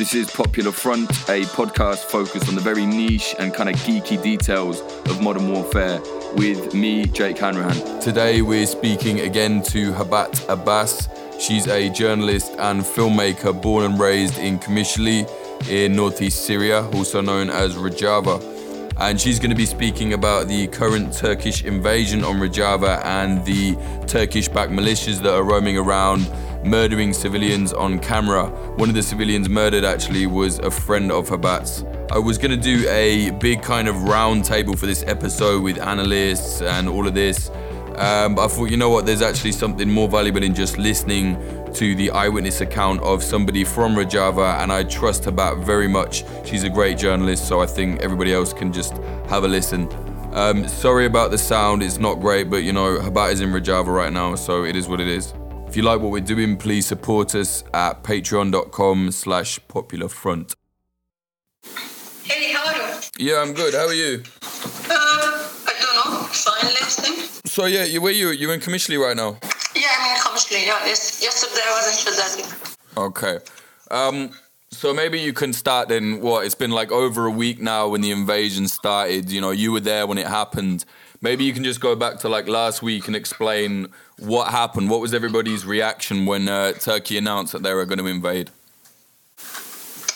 This is Popular Front, a podcast focused on the very niche and kind of geeky details of modern warfare with me, Jake Hanrahan. Today we're speaking again to Khabat Abbas. She's a journalist and filmmaker born and raised in Qamishli in northeast Syria, also known as Rojava. And she's going to be speaking about the current Turkish invasion on Rojava and the Turkish backed militias that are roaming around murdering civilians on camera. One of the civilians murdered actually was a friend of Khabat's. I was going to do a big kind of round table for this episode with analysts and all of this. Um, but I thought, you know what, there's actually something more valuable in just listening to the eyewitness account of somebody from Rojava, and I trust Khabat very much. She's a great journalist, so I think everybody else can just have a listen. Um, sorry about the sound, it's not great, but you know, Khabat is in Rojava right now, so it is what it is. If you like what we're doing, please support us at patreon.com slash popularfront. Hey, how are you? Yeah, I'm good. How are you? Uh, I don't know. Fine, let's think. So yeah, you where you you're in Qamishli right now? Yeah, I'm in Qamishli. Yeah, yes. Yesterday I was in Shadadi. Okay. Um so maybe you can start then what it's been like over a week now when the invasion started, you know, you were there when it happened. Maybe you can just go back to like last week and explain what happened. What was everybody's reaction when uh, Turkey announced that they were going to invade?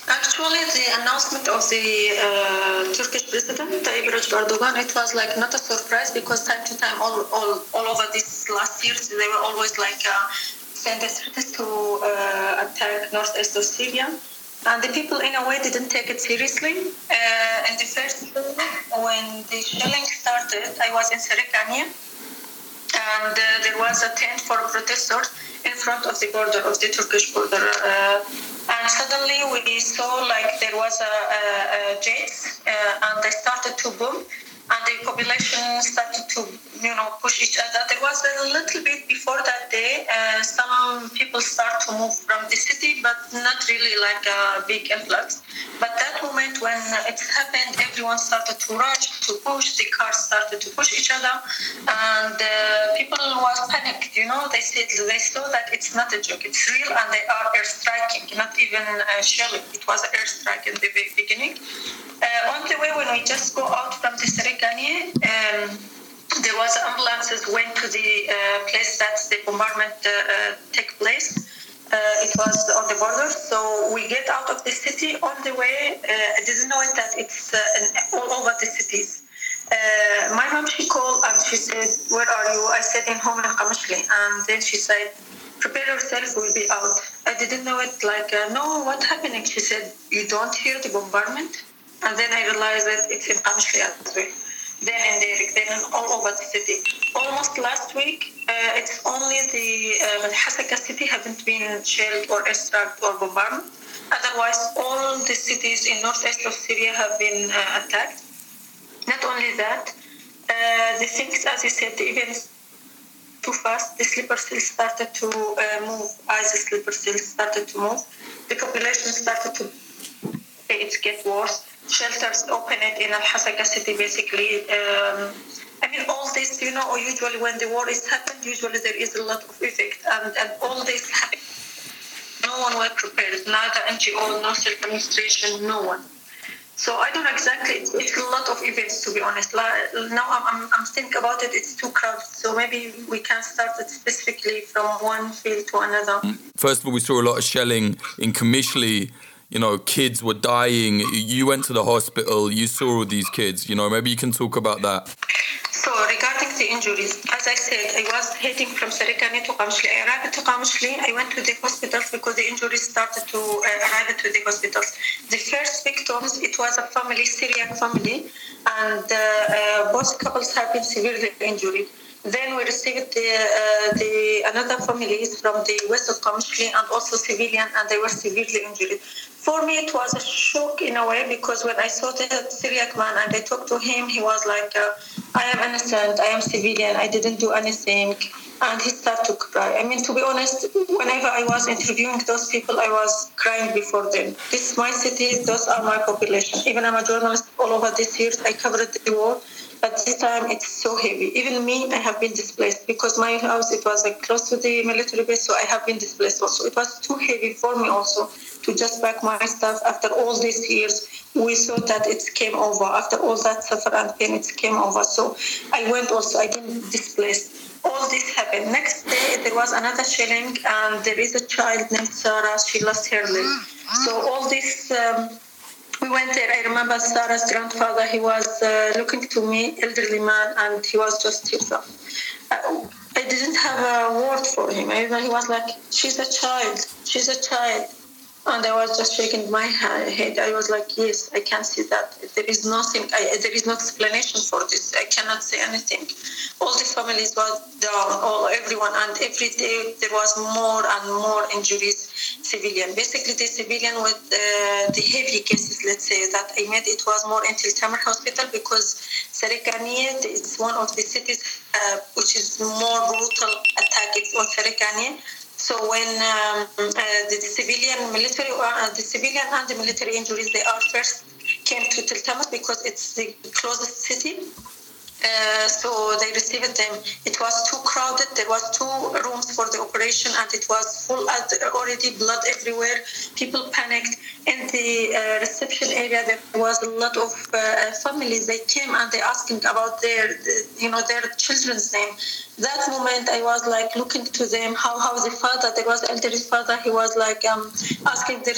Actually, the announcement of the uh, Turkish president Tayyip Erdogan, it was like not a surprise because time to time, all, all, all over this last years, they were always like uh, sending threats to uh, attack northeast of Syria. And the people, in a way, didn't take it seriously. Uh, the first, when the shelling started, I was in Serikania, and uh, there was a tent for protesters in front of the border of the Turkish border. Uh, and suddenly we saw like there was a, a, a jet, uh, and they started to boom, and the population started to you know push each other. There was a little bit before that day. Uh, some people start to move from the city, but not really like a big influx. But that moment when it happened, everyone started to rush, to push. The cars started to push each other, and uh, people was panicked. You know, they said they saw that it's not a joke; it's real, and they are striking, not even uh, shelling. It was air strike in the beginning. Uh, on the way, when we just go out from the Um, there was ambulances went to the uh, place that the bombardment uh, uh, take place. Uh, it was on the border, so we get out of the city. On the way, uh, I didn't know it that it's all over the cities. My mom she called and she said, "Where are you?" I said, "In home in Qamishli." And then she said, "Prepare yourself, we'll be out." I didn't know it. Like, uh, no, what happening? She said, "You don't hear the bombardment?" And then I realized that it's in Qamishli as well then in Derek, then all over the city. Almost last week, uh, it's only the uh, Hasaka city haven't been shelled or airstruck or bombarded. Otherwise, all the cities in northeast of Syria have been uh, attacked. Not only that, uh, the things, as you said, the events too fast. The sleeper cells started to uh, move. ISIS sleeper cells started to move. The population started to it get worse shelters open it in Al Hasaka city basically. Um, I mean, all this, you know, usually when the war is happened, usually there is a lot of effect, and, and all this happened. No one was prepared, neither NGO, no self administration, no one. So I don't know exactly. It's, it's, a lot of events, to be honest. Now I'm, I'm, I'm thinking about it. It's too crowded. So maybe we can start it specifically from one field to another. First of all, we saw a lot of shelling in Qamishli you know, kids were dying. You went to the hospital, you saw all these kids, you know, maybe you can talk about that. So, regarding the injuries, as I said, I was heading from Serikani to Qamishli. I arrived to Qamishli, I went to the hospitals because the injuries started to uh, arrive to the hospitals. The first victims, it was a family, Syrian family, and uh, uh, both couples have been severely injured. Then we received the, uh, the another families from the west of Qamishli and also civilian, and they were severely injured. For me, it was a shock in a way because when I saw the Syriac man and I talked to him, he was like, uh, "I am innocent. I am civilian. I didn't do anything." And he started to cry. I mean, to be honest, whenever I was interviewing those people, I was crying before them. This is my city. Those are my population. Even I'm a journalist. All over these years, I covered the war but this time it's so heavy. Even me, I have been displaced because my house it was like close to the military base, so I have been displaced also. It was too heavy for me also to just pack my stuff after all these years. We thought that it came over. After all that suffering and pain, it came over. So I went also, I didn't displaced. All this happened. Next day, there was another shelling, and there is a child named Sarah. She lost her leg. So all this. Um, we went there. I remember Sarah's grandfather. He was uh, looking to me, elderly man, and he was just himself. Uh, I didn't have a word for him. I, He was like, "She's a child. She's a child." And I was just shaking my head. I was like, yes, I can see that. There is nothing, I, there is no explanation for this. I cannot say anything. All the families were down, all everyone, and every day there was more and more injuries, civilian. Basically, the civilian with uh, the heavy cases, let's say, that I met, it was more in Tiltamer Hospital because Serikaniye, it's one of the cities uh, which is more brutal attack. It's on Serikaniye so when um, uh, the, civilian military, uh, the civilian and the military injuries, they are first came to Tiltamer because it's the closest city uh, so they received them. It was too crowded. There was two rooms for the operation, and it was full. Already blood everywhere. People panicked. In the uh, reception area, there was a lot of uh, families. They came and they asking about their, you know, their children's name. That moment, I was like looking to them. How how the father? There was elderly father. He was like um, asking their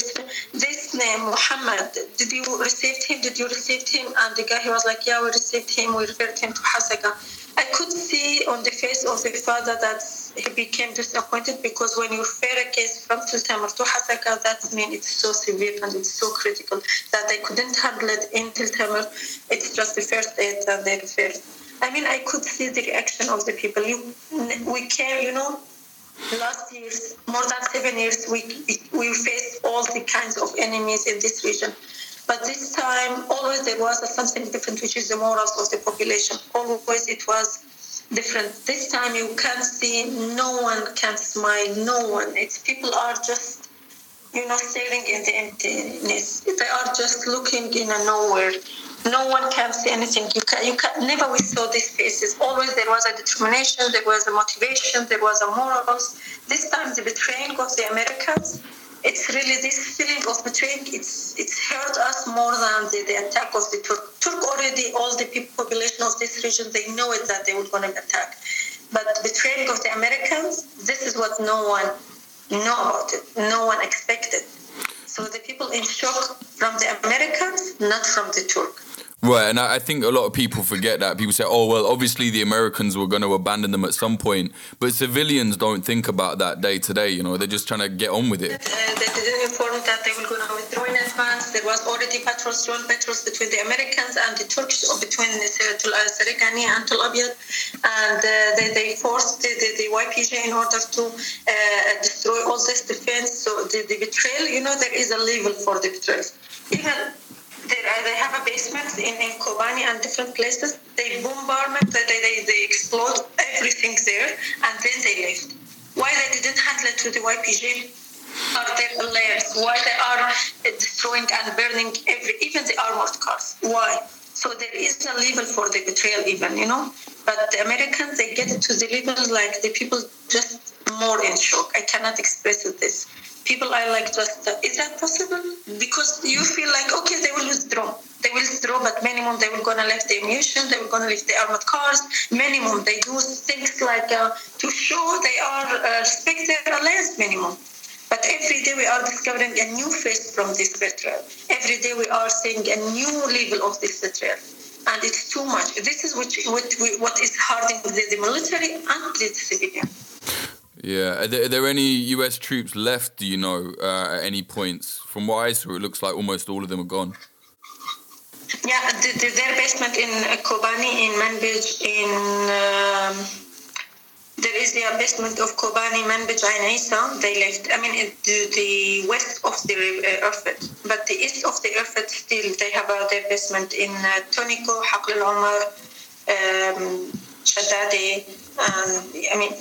this name Muhammad. Did you receive him? Did you receive him? And the guy he was like, yeah, we received him. We referred him to Hasaka. I could see on the face of the father that he became disappointed because when you refer a case from Tiltamer to Hasaka, that means it's so severe and it's so critical that they couldn't handle it in Tiltamer. It's just the first aid that they referred. I mean, I could see the reaction of the people. You, we came, you know, last years, more than seven years, we, we faced all the kinds of enemies in this region. But this time, always there was something different, which is the morals of the population. Always it was different. This time you can't see no one can smile, no one. It's people are just, you know, staring in the emptiness. They are just looking in a nowhere. No one can see anything. You can, you can never we saw these faces. Always there was a determination, there was a motivation, there was a morals. This time the betraying of the Americans it's really this feeling of betraying. It's it's hurt us more than the, the attack of the Turk. Turk already all the people, population of this region they know it that they were going to attack, but betraying of the Americans. This is what no one know about it. No one expected. So the people in shock from the Americans, not from the Turk. Right, and I think a lot of people forget that. People say, "Oh, well, obviously the Americans were going to abandon them at some point," but civilians don't think about that day to day. You know, they're just trying to get on with it. Uh, they didn't inform that they were going to withdraw in advance. There was already patrols, joint patrols between the Americans and the Turks, or between Serikani and Tel and uh, they, they forced the, the, the, YPG in order to uh, destroy all this defense. So the, the betrayal, you know, there is a level for the betrayal. Even they, uh, they have a basement in, in Kobani and different places. They bombardment, they, they, they explode everything there, and then they left. Why they didn't handle it to the YPG? Are their layers? Why they are destroying and burning every, even the armored cars? Why? So there is a level for the betrayal, even you know. But the Americans, they get to the level like the people just more in shock. I cannot express this people are like just, is that possible? Because you feel like, okay, they will withdraw. They will withdraw, but minimum they will gonna leave the ammunition, they will gonna leave the armored cars. Minimum they do things like uh, to show they are uh, respect their alliance minimum. But every day we are discovering a new face from this betrayal. Every day we are seeing a new level of this betrayal. And it's too much. This is what, what, what is hardening the, the military and the civilian. Yeah, are there, are there, any U.S. troops left? Do you know uh, at any points? From what I saw, it looks like almost all of them are gone. Yeah, the, the, their basement in Kobani, in Manbij, in um, there is the basement of Kobani, Manbij, and Isa. They left. I mean, the, the west of the uh, Irfet, but the east of the Irfet still they have uh, their basement in uh, Tonico, Haql um, Shaddadi and I mean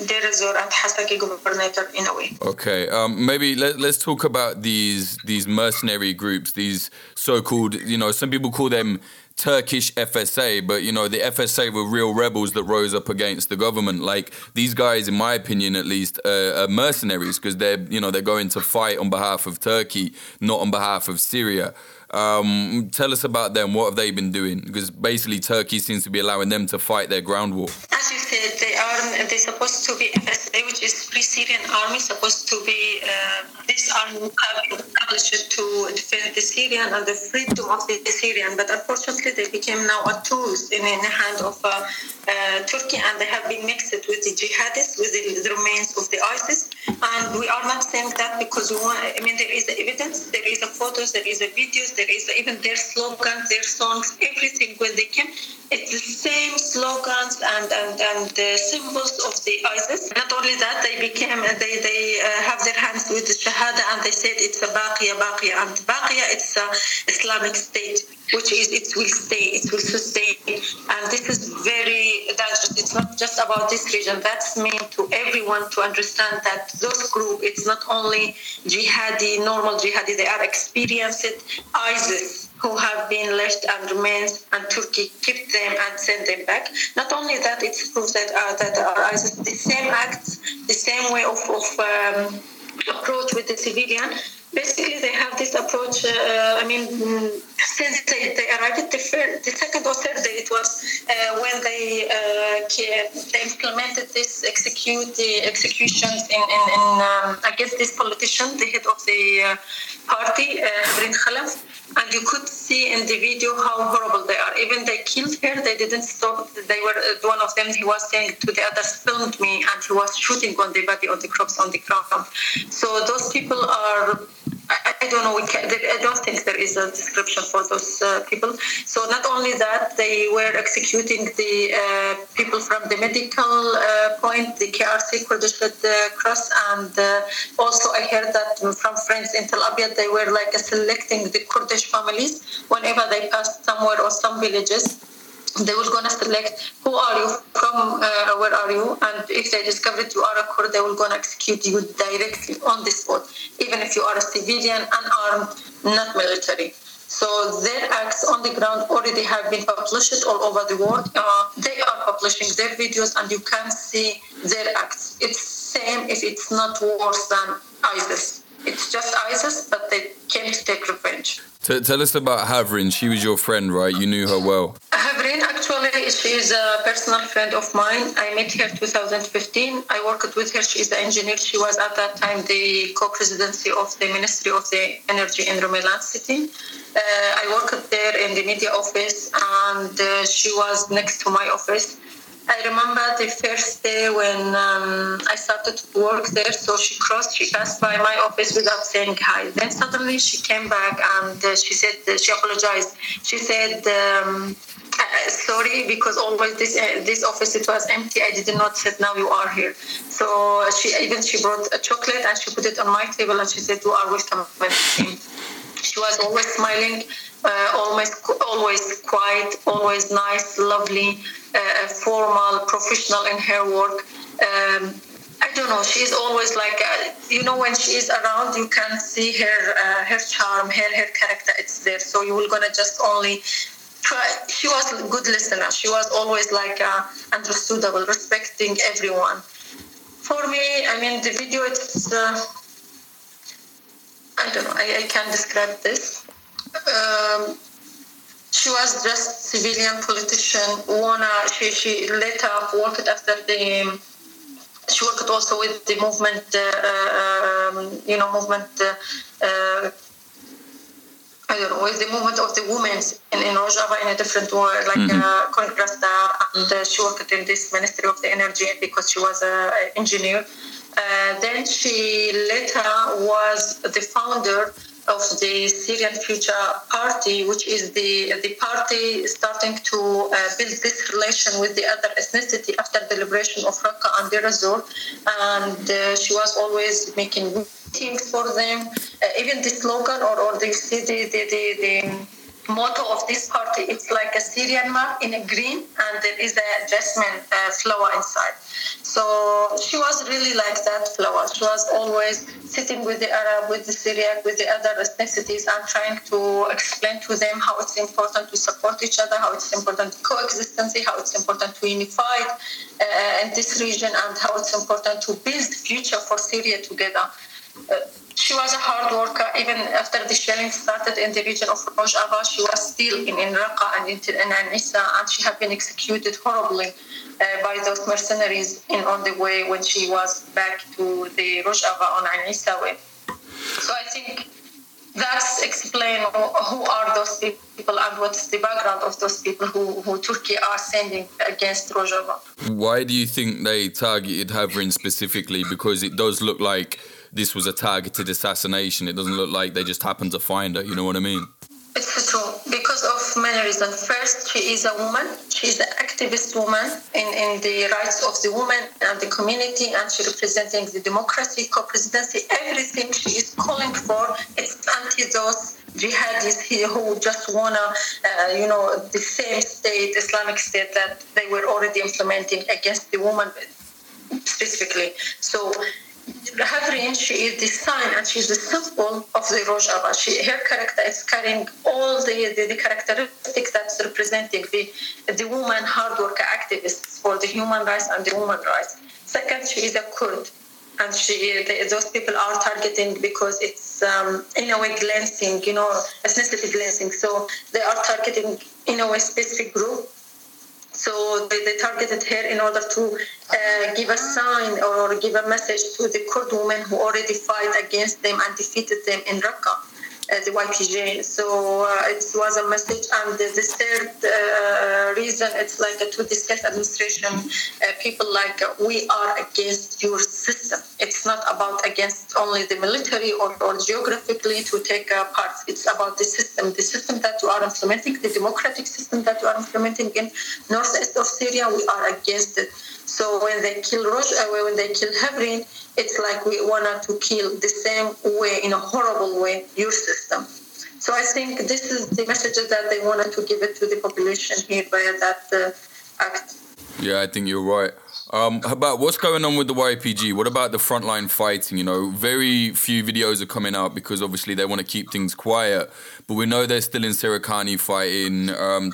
a way. Okay, um, maybe let, let's talk about these these mercenary groups, these so-called, you know, some people call them Turkish FSA, but you know the FSA were real rebels that rose up against the government. Like these guys, in my opinion, at least, uh, are mercenaries because they're you know they're going to fight on behalf of Turkey, not on behalf of Syria. Um, tell us about them. What have they been doing? Because basically, Turkey seems to be allowing them to fight their ground war. As you said, they are they supposed to be FSA, which is Free Syrian Army, supposed to be uh, this army established to defend the Syrian and the freedom of the Syrian. But unfortunately, they became now a tool in, in the hand of uh, uh, Turkey, and they have been mixed with the jihadists, with the, the, remains of the ISIS. And we are not saying that because we want. I mean, there is evidence, there is a photos, there is a videos, there is even their slogans, their songs, everything when they came. It's the same slogans and and, and the symbols of the ISIS. Not only that, they became they they uh, have their hands with the Shahada and they said it's a Baqiya Baqiya and Baqiya it's a Islamic State which is it will stay, it will sustain. And this is very dangerous. It's not just about this region. That's meant to everyone to understand that those group, it's not only jihadi, normal jihadi, they are experienced ISIS who have been left and remains and Turkey keep them and send them back. Not only that, it's proves that uh, that are the same acts, the same way of, of um, approach with the civilian basically they have this approach. Uh, I mean, since they, they arrived the, first, the second or third day, it was uh, when they uh, they implemented this execute the executions in, in, in um, against this politician, the head of the uh, party, uh, Khalaf, and you could see in the video how horrible they are. Even they killed her, they didn't stop. They were uh, one of them. He was saying to the others, "Filmed me," and he was shooting on the body of the crops on the ground. So those people are I, don't know. Can, I don't think there is a description for those uh, people. So not only that, they were executing the uh, people from the medical uh, point, the KRC Kurdish Red Cross, and uh, also I heard that from friends in Tel Abyad, they were like selecting the Kurdish families whenever they passed somewhere or some villages they will gonna select who are you from uh, where are you and if they discovered you are a Kurd they will gonna execute you directly on the spot even if you are a civilian unarmed not military. So their acts on the ground already have been published all over the world. Uh, they are publishing their videos and you can see their acts. It's same if it's not worse than isis it's just isis but they came to take revenge T- tell us about Havrin. She was your friend, right? You knew her well. Havrin, actually, she is a personal friend of mine. I met her 2015. I worked with her. She is an engineer. She was at that time the co-presidency of the Ministry of the Energy in Rumeland City. Uh, I worked there in the media office, and uh, she was next to my office. I remember the first day when um, I started to work there. So she crossed, she passed by my office without saying hi. Then suddenly she came back and uh, she said uh, she apologized. She said. Um, uh, sorry because always this uh, this office it was empty i did not said now you are here so she even she brought a chocolate and she put it on my table and she said you are welcome she was always smiling uh, always always quiet always nice lovely uh, formal, professional in her work. Um, I don't know. She's always like, uh, you know, when she is around, you can see her, uh, her charm, her, her character. It's there. So you will gonna just only. She was a good listener. She was always like uh, understandable, respecting everyone. For me, I mean, the video. It's. Uh, I don't know. I, I can't describe this. Um, she was just civilian politician. Wanna she she later worked after the she worked also with the movement, uh, um, you know, movement. Uh, uh, I don't know, with the movement of the women in, in Rojava in a different way, like mm-hmm. uh, Congress there, and uh, she worked in this Ministry of the Energy because she was an engineer. Uh, then she later was the founder of the Syrian Future Party, which is the, the party starting to uh, build this relation with the other ethnicity after the liberation of Raqqa and Deir ez-Zor. And uh, she was always making meetings for them. Uh, even the slogan, or, or the, the, the, the, the motto of this party it's like a syrian map in a green and there is a jasmine uh, flower inside. So she was really like that flower. She was always sitting with the arab with the syriac with the other ethnicities and trying to explain to them how it's important to support each other how it's important to coexistence how it's important to unify uh, in this region and how it's important to build future for syria together. Uh, she was a hard worker. Even after the shelling started in the region of Rojava, she was still in, in Raqqa and in, in Ain Issa, and she had been executed horribly uh, by those mercenaries in on the way when she was back to the Rojava on Ain Issa way. So I think that's explain who are those people and what's the background of those people who, who Turkey are sending against Rojava. Why do you think they targeted Havrin specifically? Because it does look like this was a targeted assassination. It doesn't look like they just happened to find her. You know what I mean? It's true because of many reasons. First, she is a woman. She is an activist woman in, in the rights of the woman and the community, and she representing the democracy, co-presidency, everything she is calling for. It's anti those jihadists here who just wanna, uh, you know, the same state, Islamic state that they were already implementing against the woman specifically. So Havrin, she is the sign and she's the symbol of the Rojava. She, her character is carrying all the, the, the, characteristics that's representing the, the woman hard worker activists for the human rights and the woman rights. Second, she is a Kurd. And she, the, those people are targeting because it's um, in a way glancing, you know, ethnicity glancing. So they are targeting in a way specific group so they, they targeted her in order to uh, give a sign or give a message to the Kurd women who already fight against them and defeated them in Raqqa the YPJ. So uh, it was a message. And the, the third uh, reason, it's like to discuss administration, uh, people like uh, we are against your system. It's not about against only the military or, or geographically to take uh, part. It's about the system, the system that you are implementing, the democratic system that you are implementing in northeast of Syria. We are against it. So when they kill Rosh, when they kill Havrin, it's like we wanted to kill the same way, in a horrible way, your system. So I think this is the message that they wanted to give it to the population here via that uh, act. Yeah, I think you're right. Um, about what's going on with the YPG? What about the frontline fighting? You know, very few videos are coming out because obviously they want to keep things quiet. But we know they're still in Serikani fighting um.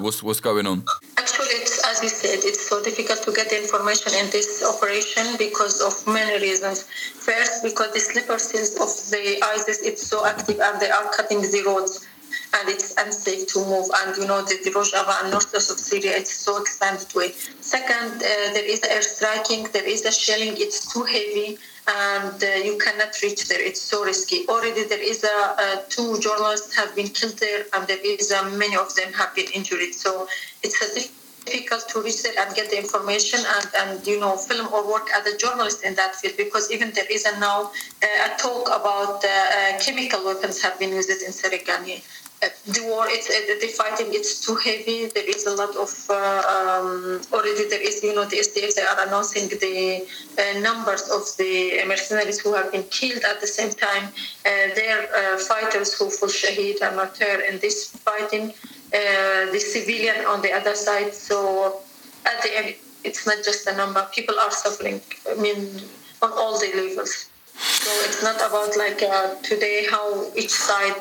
What's what's going on? Actually, as we said, it's so difficult to get information in this operation because of many reasons. First, because the sleeper cells of the ISIS it's so active and they are cutting the roads and it's unsafe to move. And you know, the, Rojava and north of Syria, it's so expanded way. Second, uh, there is air striking, there is a shelling, it's too heavy, and uh, you cannot reach there. It's so risky. Already there is a, uh, two journalists have been killed there, and there is uh, many of them have been injured. So it's a difficult to research and get the information and, and you know film or work as a journalist in that field because even there is a now uh, a talk about uh, uh, chemical weapons have been used in Serikani the war, it's, uh, the fighting, it's too heavy. There is a lot of uh, um, already. There is, you know, the SDF. They are announcing the uh, numbers of the mercenaries who have been killed at the same time. Uh, their uh, fighters who fall shahid and martyr in this fighting. Uh, the civilian on the other side. So at the end, it's not just a number. People are suffering. I mean, on all the levels. So it's not about like today how each side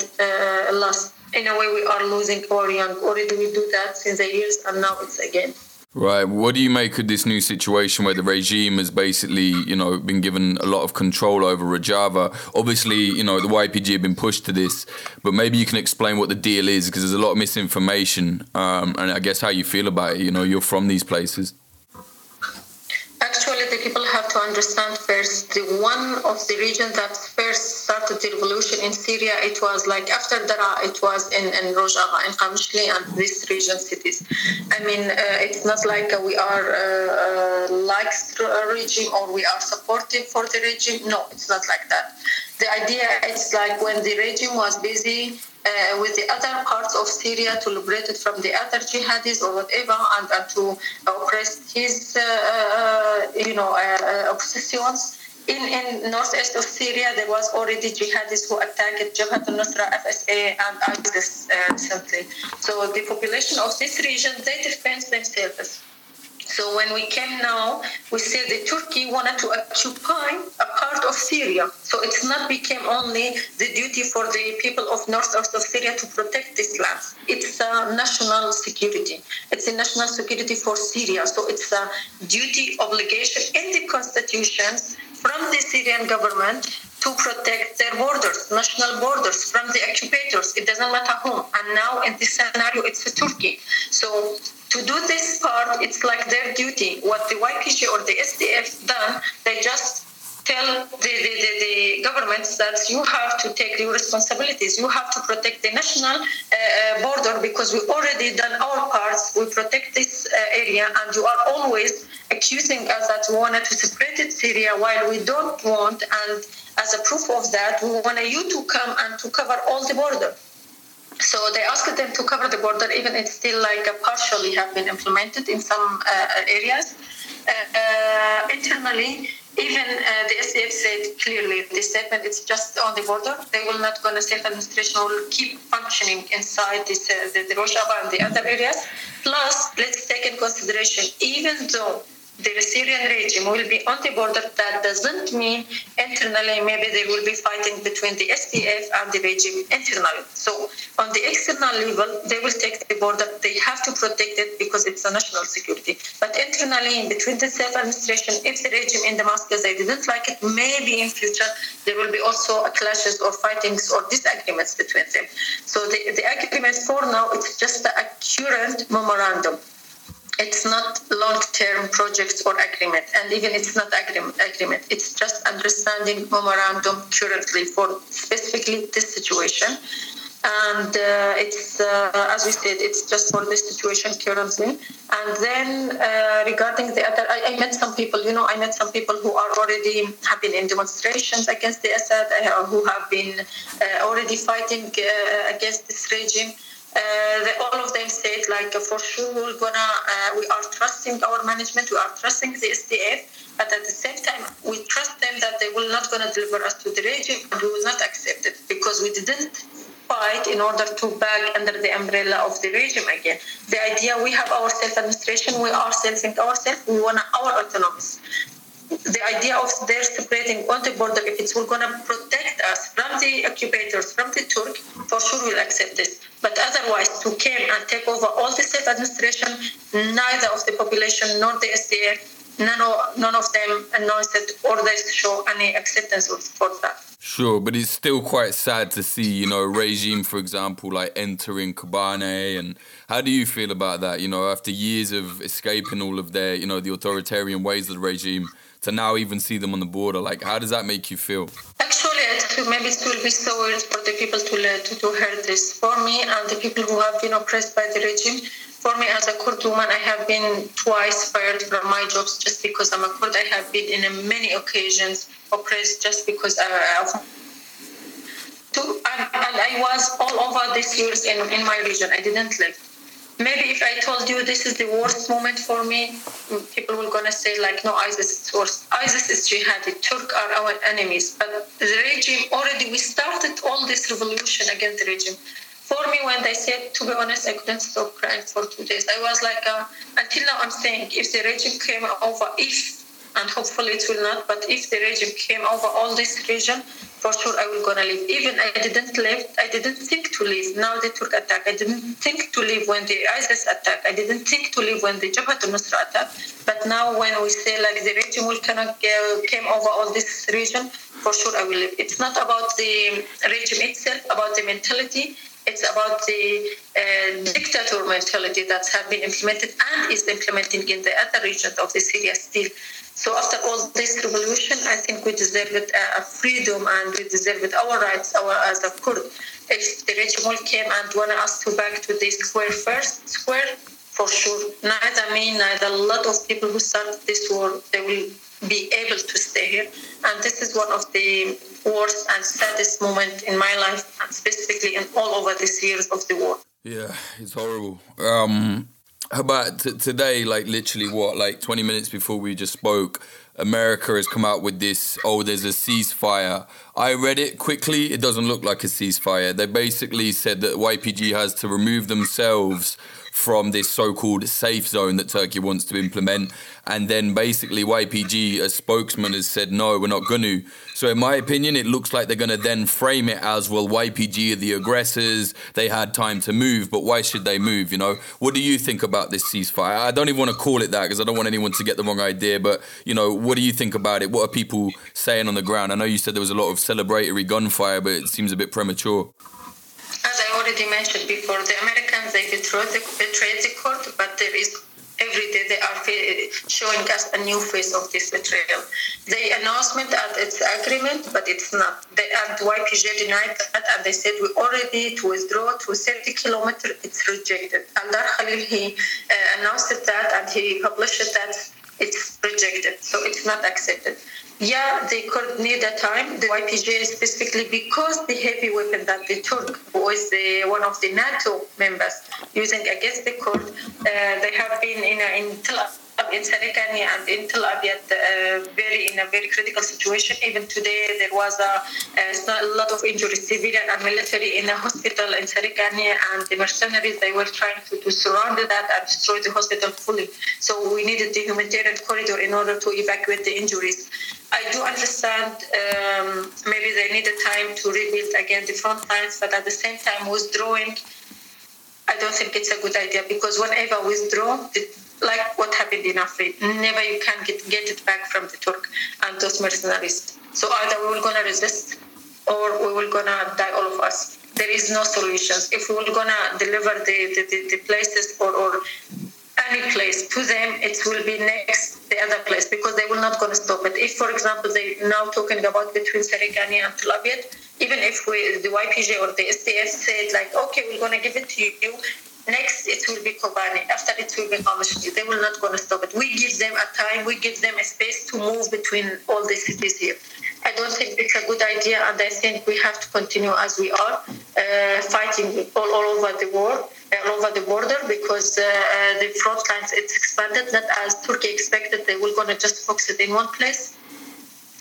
lost in a way we are losing our young. Already we do that since the years, and now it's again. Right. What do you make of this new situation where the regime has basically, you know, been given a lot of control over Rojava? Obviously, you know, the YPG have been pushed to this, but maybe you can explain what the deal is because there's a lot of misinformation, um, and I guess how you feel about it. You know, you're from these places to understand first the one of the region that first started the revolution in Syria. It was like after Daraa, it was in, in Rojava, in Qamishli, and these region cities. I mean, uh, it's not like we are uh, uh like regime or we are supportive for the regime. No, it's not like that. The idea is like when the regime was busy uh, with the other parts of Syria to liberate it from the other jihadis or whatever, and, to oppress his, uh, uh you know, uh, obsessions. in, in northeast of Syria, there was already jihadists who attacked Jabhat al-Nusra, FSA, and ISIS uh, recently. So the population of this region, they defend themselves. So when we came now, we said that Turkey wanted to occupy a part of Syria. So it's not became only the duty for the people of north of Syria to protect this land. It's a national security. It's a national security for Syria. So it's a duty obligation in the constitutions from the Syrian government to protect their borders, national borders from the occupators. It doesn't matter whom. And now in this scenario, it's Turkey. So to do this part, it's like their duty. What the YPG or the SDF done, they just tell the, the, the, the, governments that you have to take your responsibilities. You have to protect the national uh, uh, border because we already done our parts. We protect this uh, area, and you are always accusing us that we wanted to separate Syria while we don't want. And as a proof of that, we want you to come and to cover all the border. So they asked them to cover the border, even it's still like partially have been implemented in some uh, areas. Uh, uh, internally, even uh, the SDF said clearly the statement it's just on the border. They will not going to self-administration will keep functioning inside this, uh, the, the Rojava and the other areas. Plus, let's take in consideration, even though the Syrian regime will be on the border, that doesn't mean internally maybe they will be fighting between the SDF and the regime internally. So on the external level, they will take the border. They have to protect it because it's a national security. But internally, in between the self-administration, if the regime in Damascus they didn't like it, maybe in future there will be also clashes or fightings or disagreements between them. So the, the agreement for now, it's just a current memorandum it's not long-term projects or agreement and even it's not agreement, agreement. It's just understanding memorandum currently for specifically this situation. And uh, it's uh, as we said it's just for this situation currently. And then uh, regarding the other I, I, met some people you know i met some people who are already have been in demonstrations against the assad uh, who have been uh, already fighting uh, against this regime uh, the, all of them said like for sure we're gonna uh, we are trusting our management we are trusting the SDF but at the same time we trust them that they will not gonna deliver us to the regime and we will not accept it because we didn't fight in order to back under the umbrella of the regime again. The idea we have our self-administration, we are selling ourselves, we want our autonomy the idea of their separating on the border, if it's going to protect us from the occupators, from the Turk, for sure we'll accept this. But otherwise, to come and take over all the self-administration, neither of the population nor the SDF, none of, none of them announced it or they show any acceptance or for that. Sure, but it's still quite sad to see, you know, regime, for example, like entering Kobane. And how do you feel about that? You know, after years of escaping all of their, you know, the authoritarian ways of the regime, to now even see them on the border? Like, how does that make you feel? Actually, maybe it will be so weird for the people to, to, to hear this. For me and the people who have been oppressed by the regime, for me as a Kurd woman, I have been twice fired from my jobs just because I'm a Kurd. I have been in many occasions oppressed just because uh, of to, and, and, I was all over these years in, in my region. I didn't live maybe if I told you this is the worst moment for me, people will gonna say like, no, ISIS is worse. ISIS is jihadi. Turk are our enemies. But the regime already we started all this revolution against the regime. For me, when they said, to be honest, I couldn't stop crying for two days. I was like, uh, until now, I'm saying, if the regime came over, if and hopefully it will not. But if the regime came over all this region, for sure I will gonna leave. Even I didn't leave. I didn't think to leave. Now the Turk attack. I didn't think to leave when the ISIS attack. I didn't think to leave when the Jabhat al-Nusra attack. But now when we say like the regime will cannot came over all this region, for sure I will leave. It's not about the regime itself, about the mentality. It's about the uh, dictator mentality that has been implemented and is implementing in the other regions of the Syria still. So after all this revolution, I think we deserve it, uh, freedom and we deserve it, our rights our, as a Kurd. If the regime came and wanted us to back to the square first square, for sure, neither me, neither a lot of people who started this war, they will be able to stay here. And this is one of the worst and saddest moment in my life, and specifically in all over these years of the war. Yeah, it's horrible. Um, about t- today, like literally what, like 20 minutes before we just spoke, America has come out with this, oh, there's a ceasefire. I read it quickly. It doesn't look like a ceasefire. They basically said that YPG has to remove themselves from this so-called safe zone that Turkey wants to implement. And then basically YPG, a spokesman, has said, no, we're not going to. So in my opinion, it looks like they're going to then frame it as, well, YPG are the aggressors. They had time to move, but why should they move? You know, what do you think about this ceasefire? I don't even want to call it that because I don't want anyone to get the wrong idea. But you know, what do you think about it? What are people saying on the ground? I know you said there was a lot of celebratory gunfire, but it seems a bit premature already mentioned before, the Americans they betrayed the, betrayed the court, but there is every day they are showing us a new face of this betrayal. The announcement that it's agreement, but it's not. They, and YPG denied that, and they said we already to withdraw to 30 kilometer. It's rejected. And Dar Khalil he uh, announced that, and he published that it's rejected, so it's not accepted. Yeah, they could need a time, the YPG specifically, because the heavy weapon that they took was one of the NATO members using against the Kurd, uh, they have been in, a, in in Sarikani and in Abyad uh, very in a very critical situation. Even today, there was a, a lot of injuries, civilian and military, in a hospital in Sarikani, and the mercenaries they were trying to, to surround that and destroy the hospital fully. So we needed the humanitarian corridor in order to evacuate the injuries. I do understand um, maybe they need a time to rebuild again the front lines, but at the same time withdrawing. I don't think it's a good idea because whenever withdraw, like what happened in Afrin. Never you can get, get it back from the Turk and those mercenaries. So either we will gonna resist or we will gonna die all of us. There is no solutions. If we will gonna deliver the, the, the, the places or, or any place to them, it will be next the other place because they will not going to stop it. If, for example, they now talking about between Sarikani and Tel even if we, the YPG or the SDF said like, okay, we're going to give it to you, Next, it will be Kobani. After it will be Qamishli. They will not going to stop it. We give them a time, we give them a space to move between all the cities here. I don't think it's a good idea, and I think we have to continue as we are, uh, fighting all, all over the world, all over the border, because uh, uh, the front lines it's expanded. Not as Turkey expected, they were going to just focus it in one place.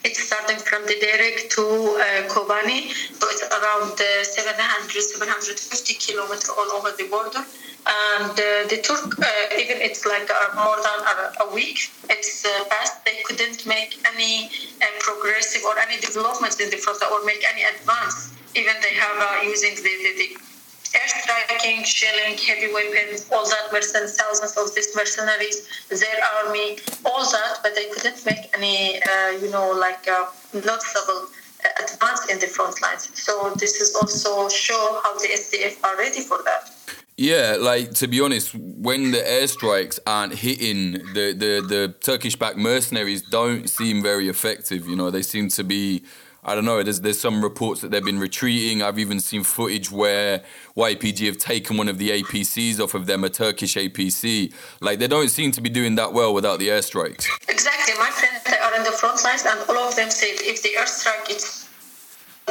It's starting from the Derek to uh, Kobani, so it's around uh, 700, 750 kilometers all over the border. And uh, Turk, uh, even it's like uh, more than a, a week, it's uh. They couldn't make any progressive or any developments in the front or make any advance. Even they have using the, the, the shelling, heavy weapons, all that mercenaries, thousands of these mercenaries, their army, all that, but they couldn't make any, uh, you know, like uh, noticeable uh, advance in the front lines. So this is also show how the SDF are ready for that. Yeah, like to be honest, when the airstrikes aren't hitting, the, the, the Turkish backed mercenaries don't seem very effective. You know, they seem to be I don't know. There's there's some reports that they've been retreating. I've even seen footage where YPG have taken one of the APCs off of them, a Turkish APC. Like they don't seem to be doing that well without the airstrikes. Exactly. My friends are in the front lines, and all of them said if the airstrike is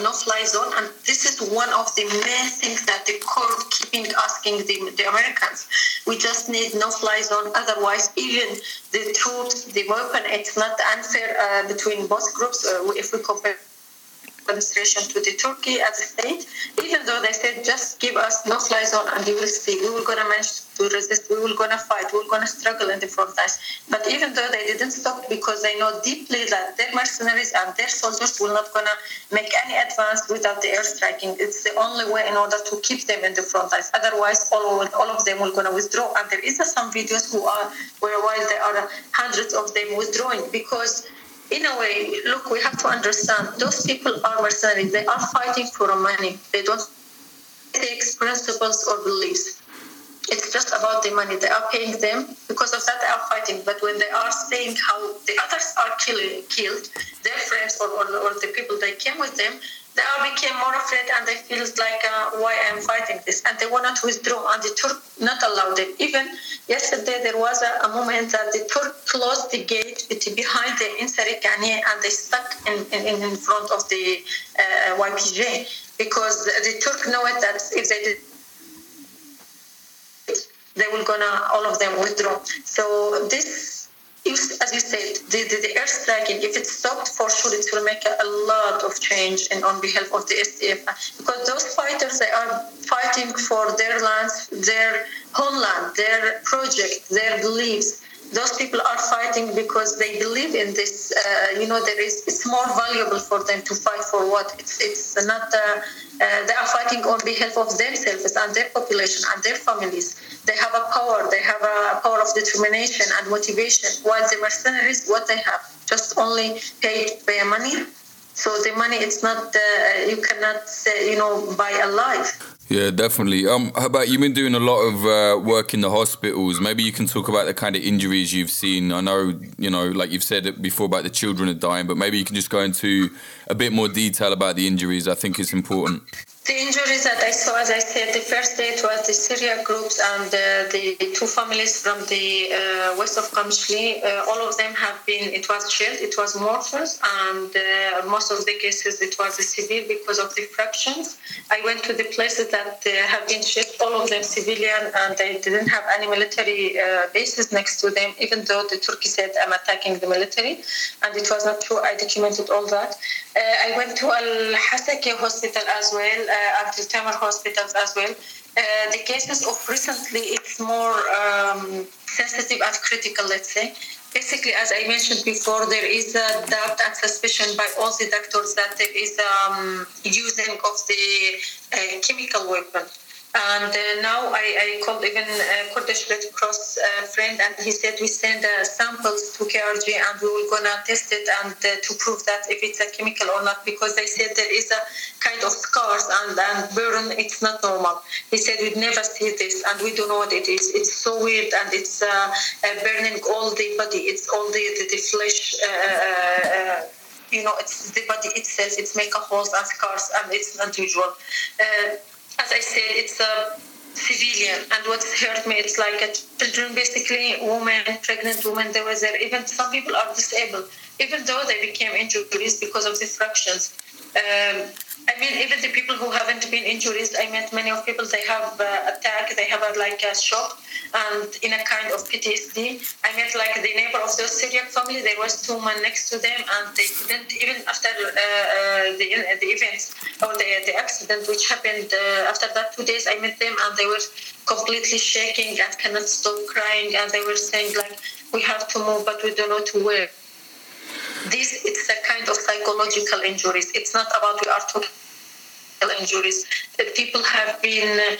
no-fly zone, and this is one of the main things that the court keeping asking the, the Americans. We just need no-fly zone. Otherwise, even the troops, the weapon, it's not unfair uh, between both groups uh, if we compare administration to the Turkey as a state, even though they said just give us no fly zone and you will see we will gonna manage to resist, we will gonna fight, we will gonna struggle in the front lines. But even though they didn't stop because they know deeply that their mercenaries and their soldiers will not gonna make any advance without the airstriking. It's the only way in order to keep them in the front lines. Otherwise, all, all of them will gonna withdraw. And there is some videos who are where while there are hundreds of them withdrawing because in a way, look, we have to understand those people are mercenaries. They are fighting for money. They don't take principles or beliefs. It's just about the money. They are paying them because of that. They are fighting. But when they are saying how the others are killing, killed, their friends or, or, or the people that came with them, they all became more afraid and they feel like uh, why I'm fighting this and they wanted to withdraw and the Turk not allowed them. Even yesterday there was a, a moment that the Turk closed the gate behind the Insarikani and they stuck in, in, in front of the uh, YPG because the Turk know it that if they did they will gonna all of them withdraw. So this as you said, the, the, the airstriking, if it stopped, for sure it will make a, lot of change in, on behalf of the SDF. Because those fighters, they are fighting for their lands, their homeland, their project, their beliefs those people are fighting because they believe in this. Uh, you know, there is it's more valuable for them to fight for what it's it's not. Uh, uh, they are fighting on behalf of themselves and their population and their families. They have a power. They have a power of determination and motivation. While the mercenaries, what they have, just only paid by money. So the money, it's not. Uh, you cannot, say, you know, buy a life. Yeah, definitely. Um, how about you've been doing a lot of uh, work in the hospitals? Maybe you can talk about the kind of injuries you've seen. I know, you know, like you've said before about the children are dying, but maybe you can just go into a bit more detail about the injuries. I think it's important. The injuries that I saw, as I said, the first day it was the Syria groups and uh, the two families from the uh, west of Qamishli. Uh, all of them have been, it was shelled, it was mortars, and uh, most of the cases it was civil because of the fractions. I went to the places that uh, have been shelled, all of them civilian, and they didn't have any military uh, bases next to them, even though the Turkey said, I'm attacking the military. And it was not true. I documented all that. I went to Al Hasaka hospital as well uh, Abdul Tamer hospitals as well. Uh, the cases of recently, it's more um, sensitive and critical, let's say. Basically, as I mentioned before, there is a doubt and suspicion by all the doctors that there is um, using of the uh, chemical weapon. And uh, now I, I, called even uh, Kurdish Red Cross uh, friend, and he said we send uh, samples to KRG and we will gonna test it and uh, to prove that if it's a chemical or not, because they said there is a kind of scars and, and burn. It's not normal. He said we'd never see this, and we don't know what it is. It's so weird, and it's uh, burning all the body. It's all the the, the flesh you know, it's the body itself. It's make a holes and scars, and it's unusual. Uh, as I said, it's a civilian, and what hurt me, it's like children, basically, women, pregnant women. There was there. Even some people are disabled, even though they became injuries because of the fractions. Um, I mean, even the people who haven't been injuries, I met many of people, they have uh, attack, they have a, like a shock and in a kind of PTSD. I met like the neighbor of those Syriac family, there was two men next to them and they couldn't, even after uh, uh, the, the events or the, the accident which happened uh, after that two days, I met them and they were completely shaking and cannot stop crying and they were saying like, we have to move but we don't know to where this it's a kind of psychological injuries. It's not about we are talking injuries. That people have been uh,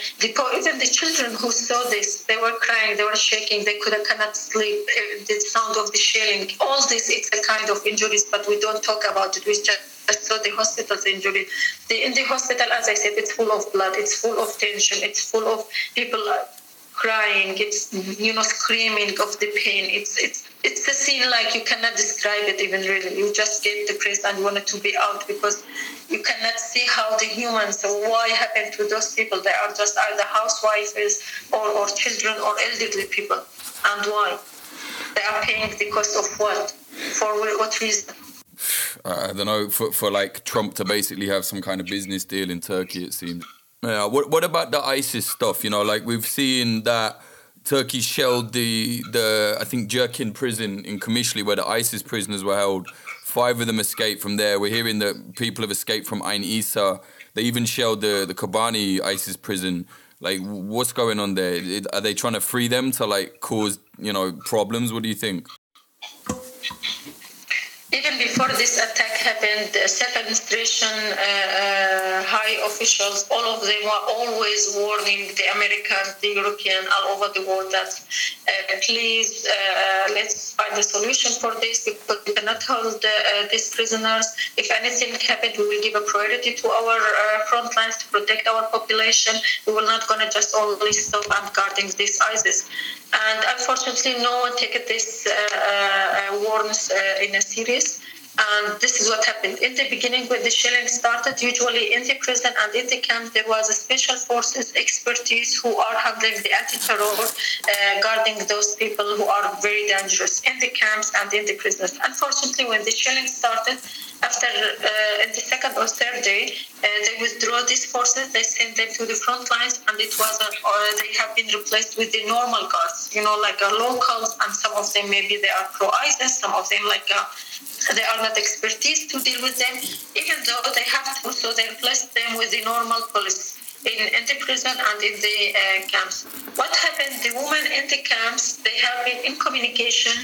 even the children who saw this they were crying they were shaking they could cannot sleep uh, the sound of the shelling all this it's a kind of injuries but we don't talk about it. We just saw the hospital's injury. The, in the hospital as i said it's full of blood it's full of tension it's full of people crying it's mm-hmm. you know screaming of the pain it's it's it's a scene like you cannot describe it even really. You just get depressed and wanted to be out because you cannot see how the humans, why happened to those people. They are just either housewives or, or children or elderly people. And why? They are paying the cost of what? For what reason? I don't know, for, for like Trump to basically have some kind of business deal in Turkey, it seems. Yeah, what, what about the ISIS stuff? You know, like we've seen that Turkey shelled the the I think Cherkin prison in Qamishli where the ISIS prisoners were held. Five of them escaped from there. We're hearing that people have escaped from Ain Issa. They even shelled the the Kobani ISIS prison. Like, what's going on there? Are they trying to free them to like cause you know problems? What do you think? even before this happened, self-administration uh, uh, high officials, all of them were always warning the Americans, the Europeans, all over the world that uh, please uh, let's find a solution for this because we cannot hold uh, these prisoners. If anything happened, we will give a priority to our uh, front lines to protect our population. We will not gonna just only stop and guarding this ISIS. And unfortunately, no one took this warns in a serious. And this is what happened. In the beginning, when the shelling started, usually in the prison and in the camp, there was a special forces expertise who are handling the anti-terror, uh, guarding those people who are very dangerous in the camps and in the prisons. Unfortunately, when the shelling started, After uh, the second or third day, uh, they withdraw these forces. They send them to the front lines, and it was or they have been replaced with the normal guards. You know, like locals, and some of them maybe they are pro ISIS. Some of them like they are not expertise to deal with them, even though they have to. So they replace them with the normal police in, in the prison and in the uh, camps. What happened? The women in the camps they have been in communication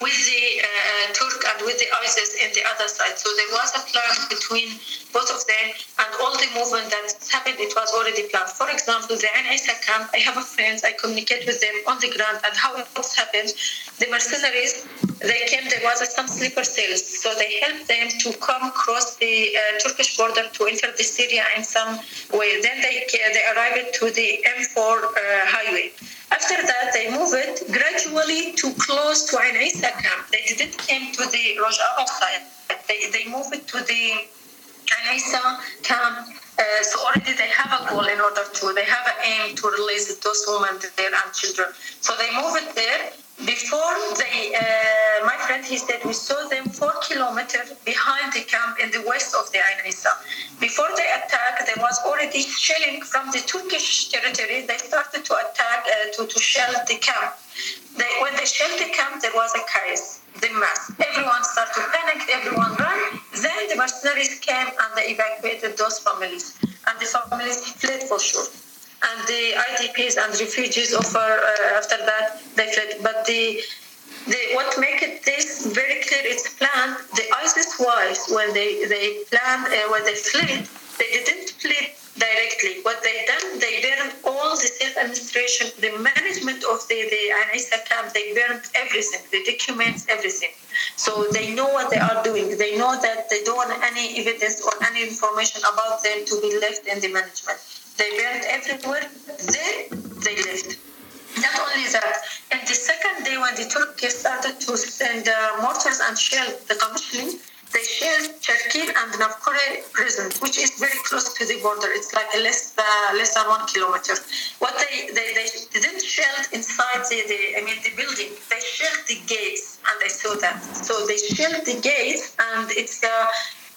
with the uh, Turk and with the ISIS in the other side. So there was a plan between both of them and all the movement that it was already planned. For example, the Ain Issa camp, I have a friend, I communicate with them on the ground and how it happened. The mercenaries, they came, there was some sleeper cells. So they helped them to come across the uh, Turkish border to enter the Syria in some way. Then they, they arrived to the M4 uh, highway. After that, they moved gradually to close to Ain Issa camp. They didn't come to the Rojava side. They, they moved to the Issa camp. Uh, so already they have a goal in order to, they have an aim to release those women there and children. So they moved there before they, uh, my friend, he said we saw them four kilometers behind the camp in the west of the Ain Issa. Before they attacked, there was already shelling from the Turkish territory. They started to attack, uh, to, to shell the camp. They, when they shelled the camp, there was a chaos, the mass. Everyone started to panic, everyone ran. Then the mercenaries came and they evacuated those families. And the families fled for sure and the IDPs and refugees offer uh, after that they fled. But the, the what make it this very clear it's planned. The ISIS wives when they they planned uh, when they fled, they didn't flee directly. What they done, they burned all the self-administration, the management of the the Ain Issa camp. They burned everything, the documents, everything. So they know what they are doing. They know that they don't want any evidence or any information about them to be left in the management. They burned everywhere. Then they left. Not only that, and the second day when the Turkish started to send uh, mortars and shell the commissioning, they shelled Cherkin and Navkure prison, which is very close to the border. It's like less uh, less than one kilometer. What they, they, they didn't shell inside the, the I mean the building. They shelled the gates, and I saw that. So they shelled the gates, and it's uh,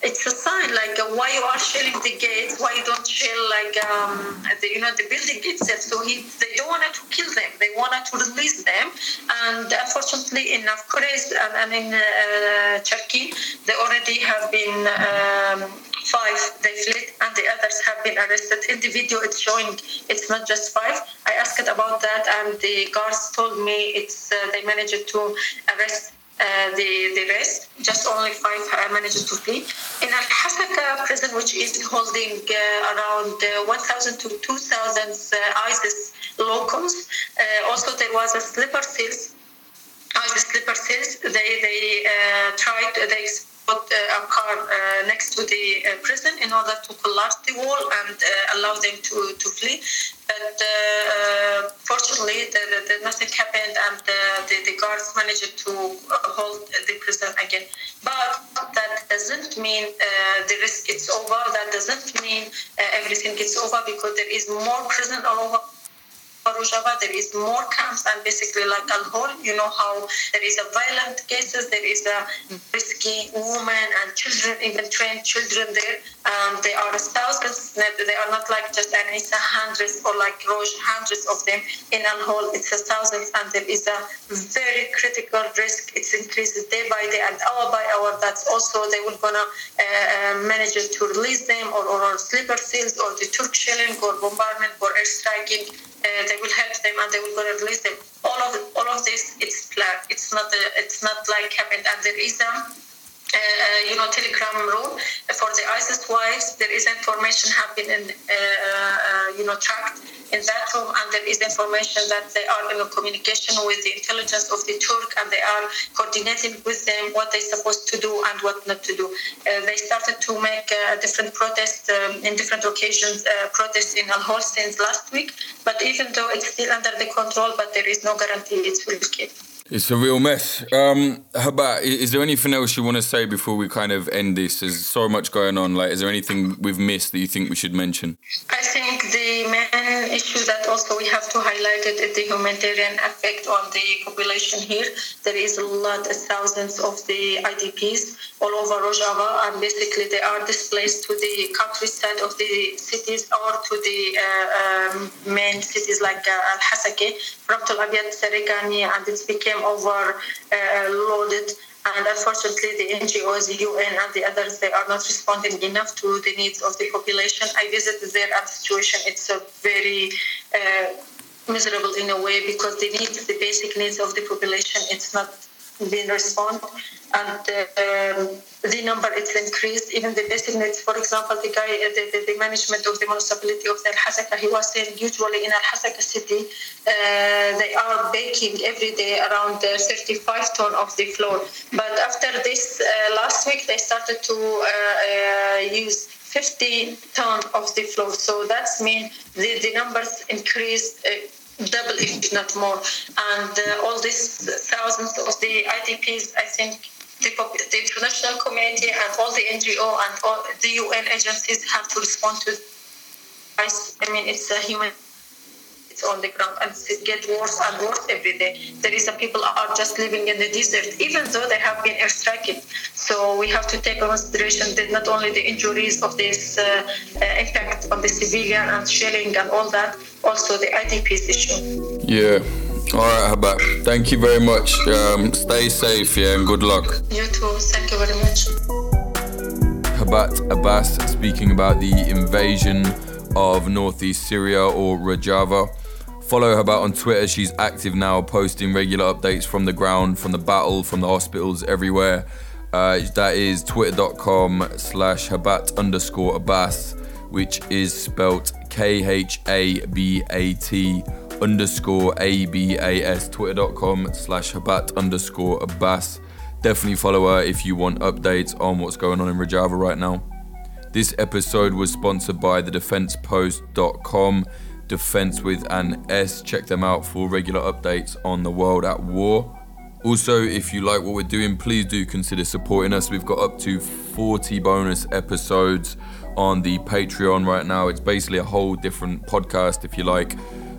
it's a sign like uh, why you are shelling the gates, why you don't shell like um, the, you know the building itself. So he, they don't want to kill them, they want to release them. And unfortunately, in Navkures and, and in uh, Turkey, they already have been. Um, five they fled and the others have been arrested in the video it's showing it's not just five i asked about that and the guards told me it's uh, they managed to arrest uh, the, the rest, just only five managed to flee. In Al Hasaka prison, which is holding uh, around uh, 1,000 to 2,000 ISIS locals, also there was a sleeper cells. ISIS sleeper cells. They they tried they put a car uh, next to the uh, prison in order to collapse the wall and uh, allow them to, to flee. But fortunately, the, the, the nothing happened and the, the guards managed to hold the prison again. But that doesn't mean the risk is over. That doesn't mean everything is over because there is more prison all over Rojava, there is more camps and basically like Al Hol, you know how there is a violent cases, there is a risky women and children, even trained children there. Um, there are thousands, they are not like just an it's a hundreds or like Roj, hundreds of them. In Al Hol, it's a thousands and there is a very critical risk. It's increased day by day and hour by hour. That's also they will gonna uh, uh, manage to release them or, or, or sleeper cells or the Turk shelling or bombardment or striking uh, they will help them and they will go and release them. All of all of this, it's planned. It's not a, it's not like happened. under there is a uh, you know, telegram room for the ISIS wives. There is information have been, in, uh, uh, you know, tracked in that room, and there is information that they are in communication with the intelligence of the Turk, and they are coordinating with them what they're supposed to do and what not to do. Uh, they started to make uh, different protests um, in different occasions, uh, protests in Al Hol since last week. But even though it's still under the control, but there is no guarantee it will keep. It's a real mess. Um, about, is there anything else you want to say before we kind of end this? There's so much going on. Like, is there anything we've missed that you think we should mention? I think the main issue that also we have to highlight is the humanitarian effect on the population here. There is a lot, thousands of the IDPs all over Rojava, and basically they are displaced to the countryside of the cities or to the uh, um, main cities like uh, Al Hasaka Aviv, Serikani, and it became overloaded. And unfortunately, the NGOs, the UN, and the others, they are not responding enough to the needs of the population. I visited there, the situation it's a very uh, miserable in a way because the needs, the basic needs of the population, it's not being responded and um, the number it's increased. Even the basic needs, for example, the guy, uh, the, the, the management of the municipality of Al Hasaka, he was saying usually in Al Hasaka city, uh, they are baking every day around uh, 35 ton of the flour. But after this uh, last week, they started to uh, uh, use 50 ton of the flour. So that's mean the, the numbers increased double if not more and uh, all these thousands of the idps i think the, the international community and all the NGO and all the UN agencies have to respond to. I mean, it's a human. It's on the ground and it gets worse and worse every day. There is a people are just living in the desert, even though they have been airstriking. So we have to take consideration that not only the injuries of this uh, uh, impact on the civilian and shelling and all that, also the IDPs issue. Yeah. All right, Khabat. Thank you very much. Um, stay safe, yeah, and good luck. You too. Thank you very much. Khabat Abbas speaking about the invasion of northeast Syria or Rojava. Follow her about on Twitter. She's active now, posting regular updates from the ground, from the battle, from the hospitals, everywhere. Uh, that is twitter.com slash Khabat underscore Abbas, which is spelt K H A B A T underscore ABAS, twitter.com slash Khabat underscore Abbas. Definitely follow her if you want updates on what's going on in Rojava right now. This episode was sponsored by the defensepost.com, defense with an S. Check them out for regular updates on the world at war. Also, if you like what we're doing, please do consider supporting us. We've got up to 40 bonus episodes on the Patreon right now. It's basically a whole different podcast, if you like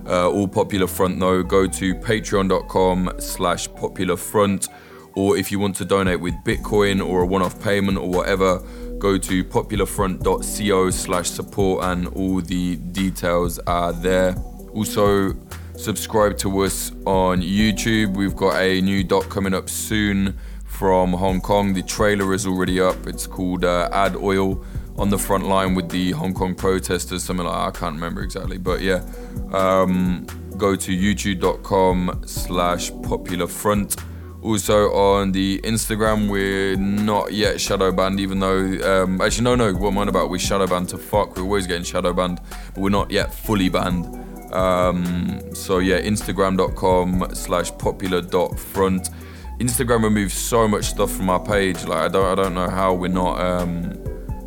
uh, all Popular Front though, go to patreon.com slash popular front. Or if you want to donate with Bitcoin or a one off payment or whatever, go to popularfront.co slash support and all the details are there. Also, subscribe to us on YouTube. We've got a new doc coming up soon from Hong Kong. The trailer is already up. It's called uh, Add Oil on the front line with the Hong Kong protesters, something like that. I can't remember exactly, but yeah. Um, go to youtube.com slash popular front. Also on the Instagram, we're not yet shadow banned, even though um, actually no no, what am I about? We shadow banned to fuck. We're always getting shadow banned, but we're not yet fully banned. Um, so yeah, Instagram.com slash popular front. Instagram removes so much stuff from our page. Like I don't I don't know how we're not um,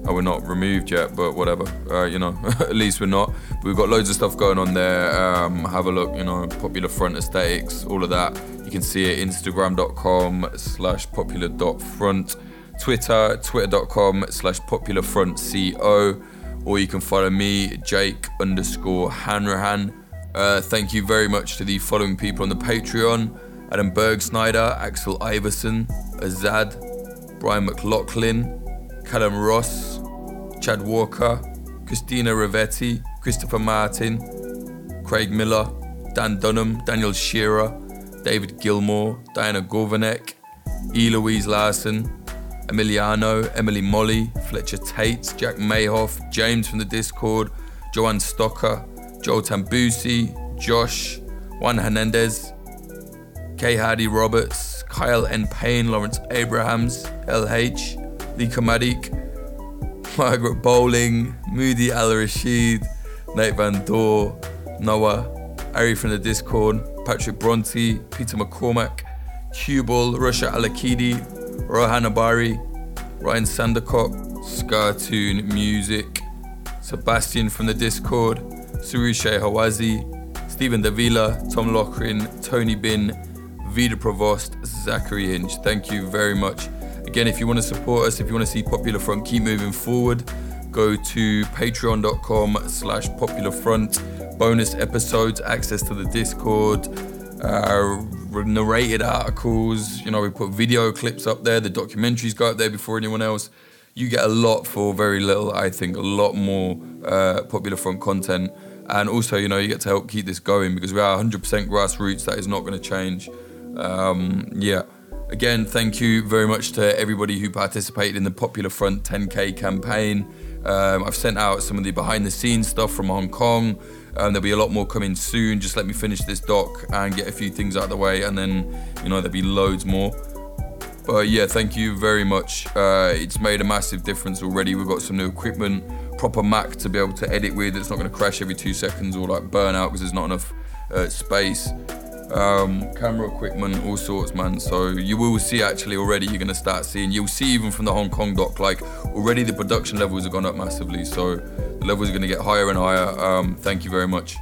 and we're not removed yet, but whatever. Uh, you know, at least we're not. We've got loads of stuff going on there. Um, have a look, you know, popular front aesthetics, all of that. You can see it Instagram.com slash popular dot front, Twitter, twitter.com slash popular front co, or you can follow me, Jake underscore Hanrahan. Uh, thank you very much to the following people on the Patreon Adam Berg Snyder, Axel Iverson, Azad, Brian McLaughlin, Callum Ross, Chad Walker, Christina Rivetti, Christopher Martin, Craig Miller, Dan Dunham, Daniel Shearer, David Gilmore, Diana Gorvanek, Eloise Larson, Emiliano, Emily Molly, Fletcher Tate, Jack Mayhoff, James from the Discord, Joanne Stocker, Joel Tambusi, Josh, Juan Hernandez, Kay Hardy Roberts, Kyle N. Payne, Lawrence Abrahams, LH, Lee Kamadik, Margaret Bowling, Moody Al Rashid, Nate Van Dor, Noah, Ari from the Discord, Patrick Bronte, Peter McCormack, Cubal, Russia Alakidi, Rohan Abari, Ryan Sandercock, Scartoon Music, Sebastian from the Discord, Surushe Hawazi, Stephen Davila, Tom Lochrin, Tony Bin, Vida Provost, Zachary Hinch. Thank you very much Again, if you want to support us, if you want to see Popular Front keep moving forward, go to patreon.com slash popular front. Bonus episodes, access to the Discord, uh, narrated articles. You know, we put video clips up there. The documentaries go up there before anyone else. You get a lot for very little. I think a lot more uh, popular front content, and also you know you get to help keep this going because we are 100% grassroots. That is not going to change. Um, yeah. Again, thank you very much to everybody who participated in the Popular Front 10K campaign. Um, I've sent out some of the behind the scenes stuff from Hong Kong. Um, there'll be a lot more coming soon. Just let me finish this doc and get a few things out of the way, and then you know there'll be loads more. But yeah, thank you very much. Uh, it's made a massive difference already. We've got some new equipment, proper Mac to be able to edit with. It's not going to crash every two seconds or like burn out because there's not enough uh, space. Um, camera equipment, all sorts, man. So you will see actually already. You're to start seeing. You'll see even from the Hong Kong doc, like already the production levels have gone up massively. So the levels are to get higher and higher. Um, thank you very much.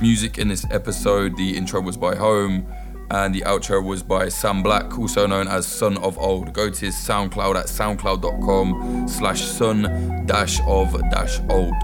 Music in this episode. The intro was by Home and the outro was by Sam Black, also known as Son of Old. Go to his SoundCloud at soundcloud.com slash son dash of dash old.